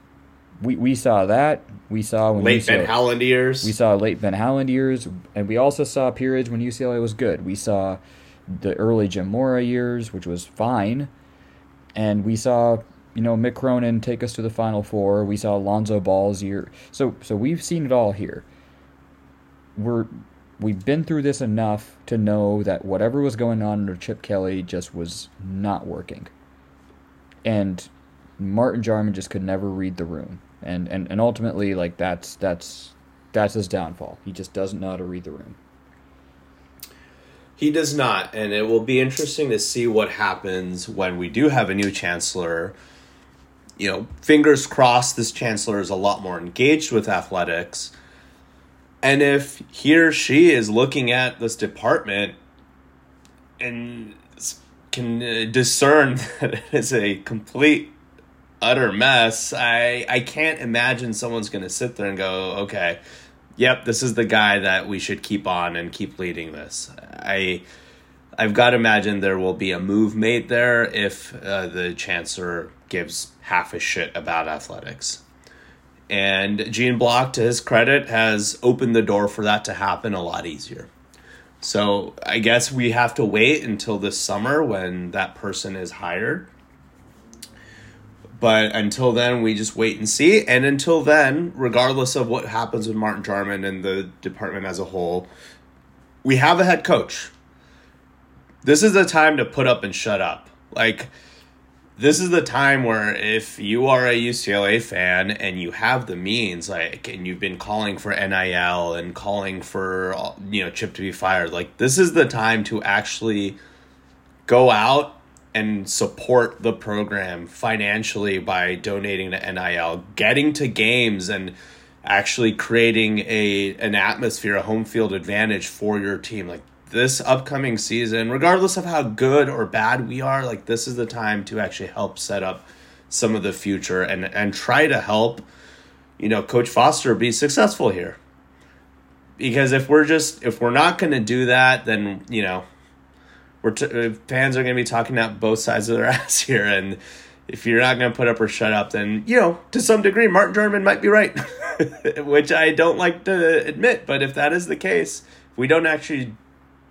Speaker 2: we we saw that. We saw
Speaker 1: when late UCLA, Ben Howland years.
Speaker 2: We saw late Ben Howland years, and we also saw periods when UCLA was good. We saw the early Jim Mora years, which was fine, and we saw you know Mick Cronin take us to the Final Four. We saw Lonzo Ball's year. So so we've seen it all here we're we've been through this enough to know that whatever was going on under Chip Kelly just was not working. And Martin Jarmond just could never read the room. And, and and ultimately like that's that's that's his downfall. He just doesn't know how to read the room.
Speaker 1: He does not, and it will be interesting to see what happens when we do have a new chancellor. You know, fingers crossed this chancellor is a lot more engaged with athletics and if he or she is looking at this department and can uh, discern that it is a complete utter mess, I I can't imagine someone's going to sit there and go, "Okay, yep, this is the guy that we should keep on and keep leading this." I I've got to imagine there will be a move made there if uh, the chancellor gives half a shit about athletics. And Gene Block, to his credit, has opened the door for that to happen a lot easier. So I guess we have to wait until this summer when that person is hired. But until then, we just wait and see. And until then, regardless of what happens with Martin Jarmond and the department as a whole, we have a head coach. This is the time to put up and shut up. Like, this is the time where if you are a UCLA fan and you have the means, like, and you've been calling for NIL and calling for, you know, Chip to be fired, like, this is the time to actually go out and support the program financially by donating to NIL, getting to games and actually creating a an atmosphere, a home field advantage for your team. Like this upcoming season, regardless of how good or bad we are, like this is the time to actually help set up some of the future and and try to help, you know, Coach Foster be successful here. Because if we're just if we're not going to do that, then you know, we're t- uh, fans are going to be talking out both sides of their ass here, and if you're not going to put up or shut up, then you know, to some degree, Martin Jarmond might be right, which I don't like to admit. But if that is the case, if we don't actually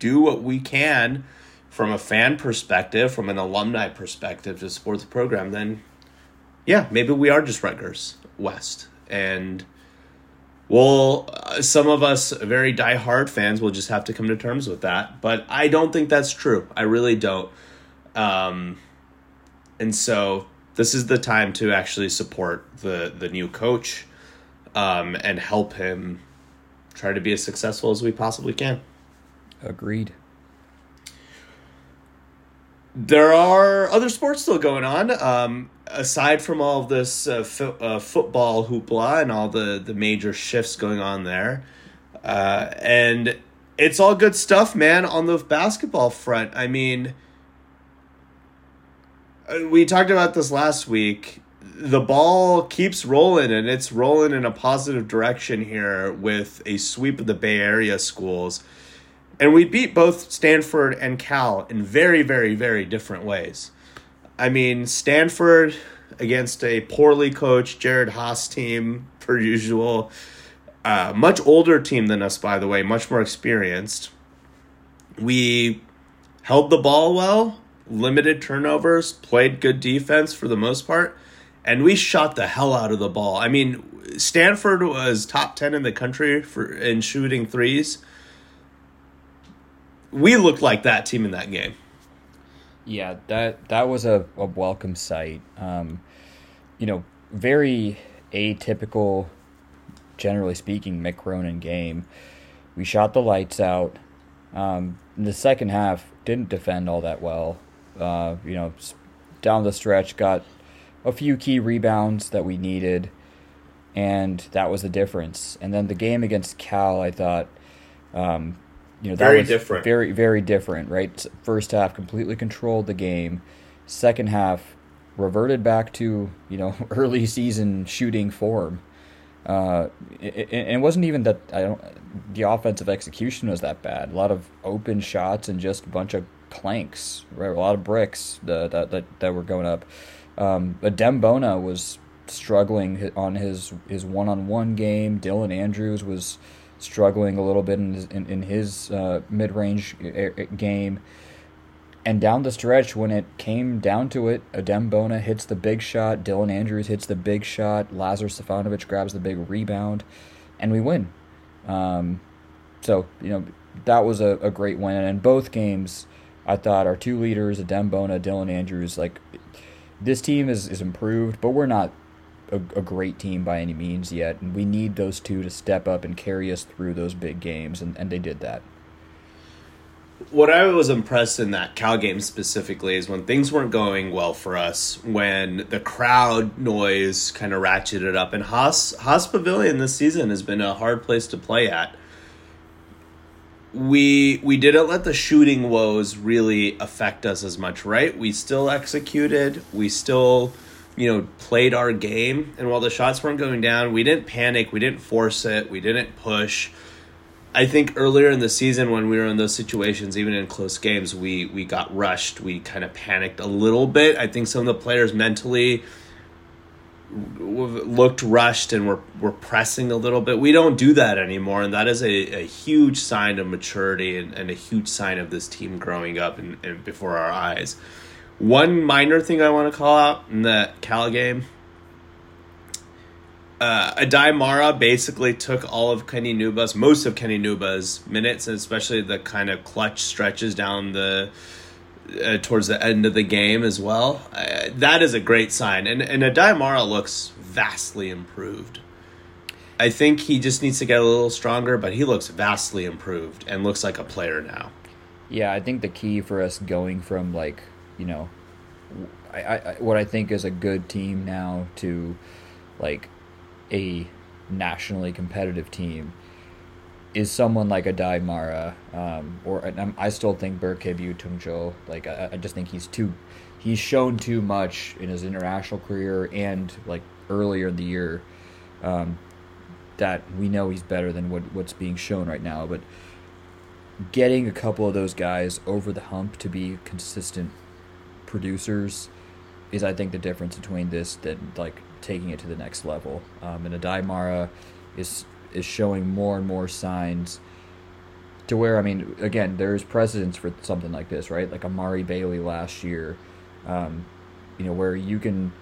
Speaker 1: do what we can from a fan perspective, from an alumni perspective to support the program, then yeah, maybe we are just Rutgers West. And well, uh, some of us very die-hard fans will just have to come to terms with that. But I don't think that's true. I really don't. Um, and so this is the time to actually support the the new coach um, and help him try to be as successful as we possibly can.
Speaker 2: Agreed.
Speaker 1: There are other sports still going on. Um, aside from all of this uh, uh, football hoopla and all the, the major shifts going on there, uh, and it's all good stuff, man, on the basketball front. I mean, uh, we talked about this last week. The ball keeps rolling, and it's rolling in a positive direction here with a sweep of the Bay Area schools and we beat both Stanford and Cal in very, very, very different ways. I mean, Stanford against a poorly coached Jerod Haase team, per usual. Uh, much older team than us, by the way, much more experienced. We held the ball well, limited turnovers, played good defense for the most part, and we shot the hell out of the ball. I mean, Stanford was top 10 in the country for in shooting threes we looked like that team in that game.
Speaker 2: Yeah, that that was a, a welcome sight. Um, you know, very atypical, generally speaking, Mick Cronin game. We shot the lights out. Um, in the second half, didn't defend all that well. Uh, you know, down the stretch, got a few key rebounds that we needed, and that was the difference. And then the game against Cal, I thought, um, you know,
Speaker 1: very different.
Speaker 2: Very, very different, right? First half completely controlled the game. Second half reverted back to you know early season shooting form. Uh, it, it, it wasn't even that I don't. The offensive execution was that bad. A lot of open shots and just a bunch of planks, right? A lot of bricks that that that, that were going up. Um, but Adem Bona was struggling on his his one on one game. Dylan Andrews was struggling a little bit in his, in, in his uh, mid range game. And down the stretch, when it came down to it, Adem Bona hits the big shot, Dylan Andrews hits the big shot, Lazar Stefanovic grabs the big rebound, and we win. Um, so, you know, that was a, a great win. And in both games, I thought our two leaders, Adem Bona, Dylan Andrews, like this team is, is improved, but we're not a, a, great team by any means yet, and we need those two to step up and carry us through those big games, and, and they did that.
Speaker 1: What I was impressed in that Cal game specifically is when things weren't going well for us, when the crowd noise kind of ratcheted up, and Haas Haas Pavilion this season has been a hard place to play at. We we didn't let the shooting woes really affect us as much, right? We still executed. We still you know, played our game. And while the shots weren't going down, we didn't panic. We didn't force it. We didn't push. I think earlier in the season when we were in those situations, even in close games, we we got rushed. We kind of panicked a little bit. I think some of the players mentally looked rushed and were were pressing a little bit. We don't do that anymore, and that is a, a huge sign of maturity and, and a huge sign of this team growing up and, and before our eyes. One minor thing I want to call out in the Cal game. Uh, Aday Mara basically took all of Kenny Nwuba's, most of Kenny Nwuba's minutes, and especially the kind of clutch stretches down the uh, towards the end of the game as well. Uh, that is a great sign, and and Aday Mara looks vastly improved. I think he just needs to get a little stronger, but he looks vastly improved and looks like a player now.
Speaker 2: Yeah, I think the key for us going from like you know, I, I what I think is a good team now to like a nationally competitive team is someone like Aday Mara, um, or I still think Berke Buyuktuncel. Like I, I just think he's too, he's shown too much in his international career and like earlier in the year, um, that we know he's better than what what's being shown right now. But getting a couple of those guys over the hump to be consistent producers is I think the difference between this that like taking it to the next level. Um, and Aday Mara is is showing more and more signs to where I mean again there's precedence for something like this right like Amari Bailey last year, um, you know where you can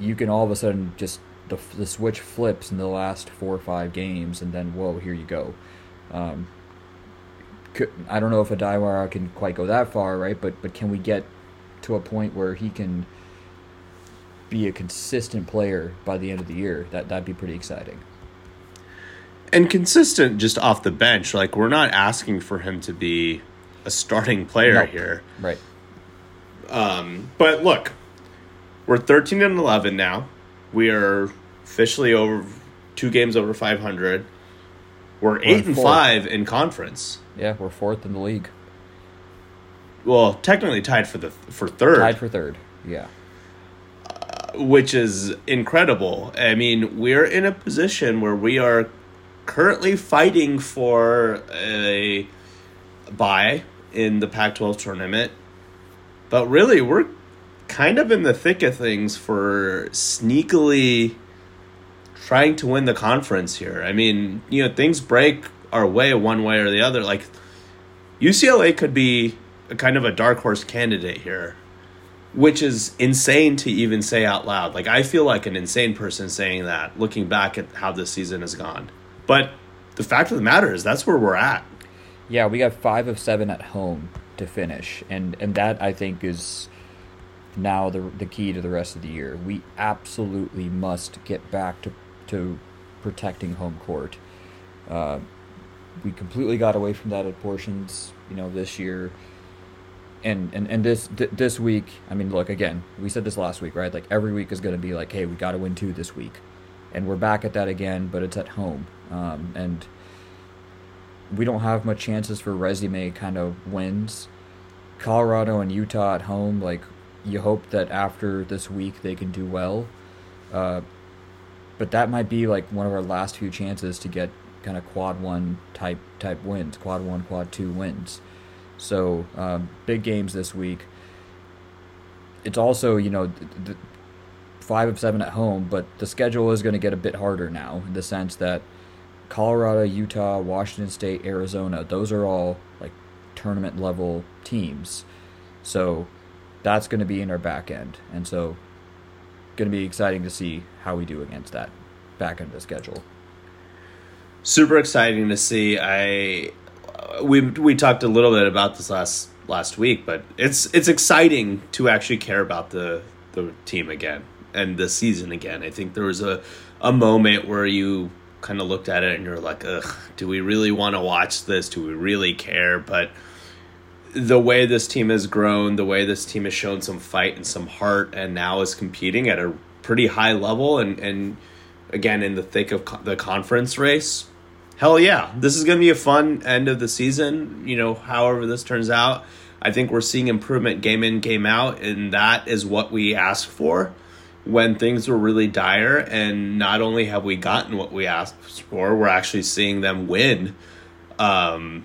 Speaker 2: you can all of a sudden just the the switch flips in the last four or five games, and then whoa, here you go. Um, I don't know if Aday Mara can quite go that far, right? But but can we get to a point where he can be a consistent player by the end of the year? That that'd be pretty exciting.
Speaker 1: And consistent just off the bench. Like we're not asking for him to be a starting player nope. here.
Speaker 2: Right.
Speaker 1: Um, but look, we're 13 and 11 now. We are officially over two games over 500. We're, we're 8 and 5 in conference.
Speaker 2: Yeah, we're fourth in the league.
Speaker 1: Well, technically tied for the for third.
Speaker 2: Tied for third. Yeah.
Speaker 1: Uh, which is incredible. I mean, we're in a position where we are currently fighting for a bye in the Pac 12 tournament. But really, we're kind of in the thick of things for sneakily trying to win the conference here. I mean, you know, things break our way one way or the other. Like, UCLA could be a kind of a dark horse candidate here, which is insane to even say out loud. Like, I feel like an insane person saying that, looking back at how this season has gone. But the fact of the matter is, that's where we're at.
Speaker 2: Yeah, we got five of seven at home to finish, and and that I think is now the the key to the rest of the year. We absolutely must get back to to protecting home court. Uh, we completely got away from that at portions, you know, this year. And, and, and this th- this week, I mean, look again. We said this last week, right? Like every week is going to be like, hey, we got to win two this week, and we're back at that again, but it's at home, um, and we don't have much chances for resume kind of wins. Colorado and Utah at home, like you hope that after this week they can do well. Uh, but that might be like one of our last few chances to get kind of quad one type type wins, quad one, quad two wins. So um, big games this week. It's also you know the, the five of seven at home, but the schedule is going to get a bit harder now in the sense that Colorado, Utah, Washington State, Arizona, those are all like tournament level teams. So that's going to be in our back end. And so going to be exciting to see how we do against that back end of the schedule.
Speaker 1: Super exciting to see. I we we talked a little bit about this last last week, but it's it's exciting to actually care about the the team again and the season again. I think there was a a moment where you kind of looked at it and you're like, ugh, do we really want to watch this? Do we really care? But the way this team has grown, the way this team has shown some fight and some heart, and now is competing at a pretty high level, and and again in the thick of co- the conference race. Hell yeah, this is going to be a fun end of the season. You know, however this turns out, I think we're seeing improvement game in, game out, and that is what we asked for when things were really dire. And not only have we gotten what we asked for, we're actually seeing them win um,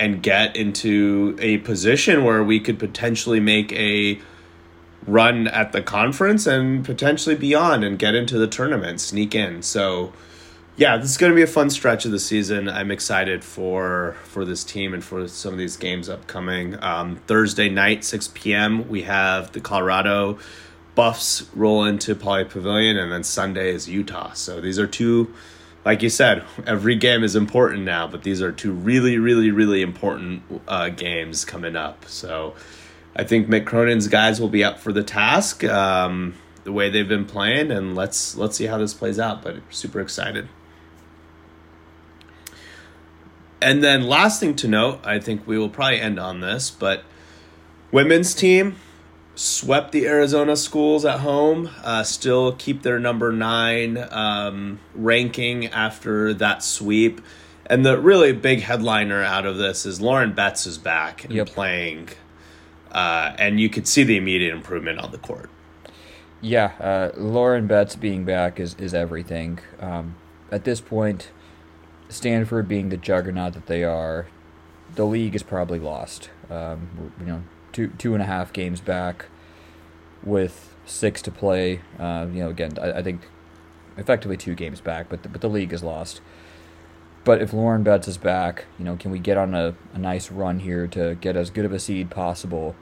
Speaker 1: and get into a position where we could potentially make a run at the conference and potentially beyond and get into the tournament, sneak in. So, yeah, this is going to be a fun stretch of the season. I'm excited for for this team and for some of these games upcoming. Um, Thursday night, 6 p.m., we have the Colorado Buffs roll into Pauley Pavilion, and then Sunday is Utah. So these are two, like you said, every game is important now, but these are two really, really, really important uh, games coming up. So I think Mick Cronin's guys will be up for the task. Um, the way they've been playing, and let's let's see how this plays out. But super excited. And then last thing to note, I think we will probably end on this, but women's team swept the Arizona schools at home, uh, still keep their number nine um, ranking after that sweep. And the really big headliner out of this is Lauren Betts is back and yep. playing, uh, and you could see the immediate improvement on the court.
Speaker 2: Yeah, uh, Lauren Betts being back is is everything. Um, at this point, Stanford being the juggernaut that they are, the league is probably lost. Um, you know, two two and a half games back with six to play. Uh, you know, again, I, I, think effectively two games back, but the, but the league is lost. But if Lauren Betts is back, you know, can we get on a, a nice run here to get as good of a seed possible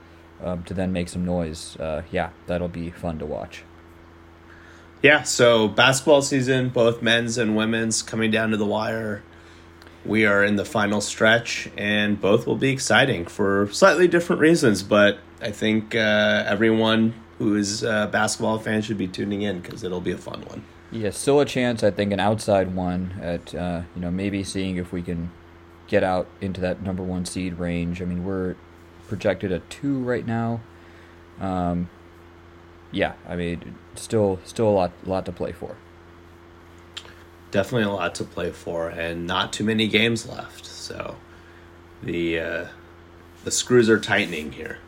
Speaker 2: um, to then make some noise? Uh, yeah, that'll be fun to watch.
Speaker 1: Yeah, so basketball season, both men's and women's, coming down to the wire. We are in the final stretch, and both will be exciting for slightly different reasons. But I think uh, everyone who is a basketball fan should be tuning in because it'll be a fun one.
Speaker 2: Yeah, still a chance. I think an outside one at uh, you know maybe seeing if we can get out into that number one seed range. I mean, we're projected at two right now. Um, yeah, I mean, still still a lot lot to play for.
Speaker 1: Definitely a lot to play for, and not too many games left. So the uh, the screws are tightening here.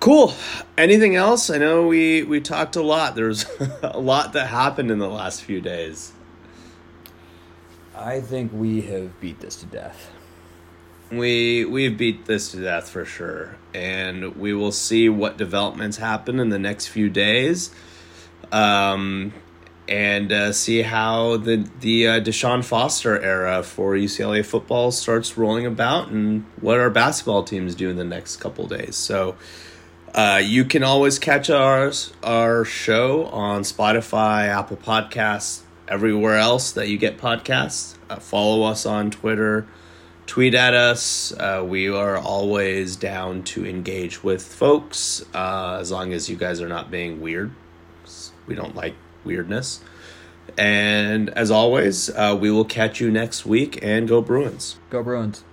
Speaker 1: Cool. Anything else? I know we we talked a lot. There's a lot that happened in the last few days.
Speaker 2: I think we have beat this to death.
Speaker 1: We we've beat this to death for sure, and we will see what developments happen in the next few days, um, and uh, see how the the uh, Deshaun Foster era for UCLA football starts rolling about, and what our basketball teams do in the next couple days. So. Uh, you can always catch our our show on Spotify, Apple Podcasts, everywhere else that you get podcasts. Uh, follow us on Twitter, tweet at us. Uh, we are always down to engage with folks uh, as long as you guys are not being weird. We don't like weirdness. And as always, uh, we will catch you next week and go Bruins.
Speaker 2: Go Bruins.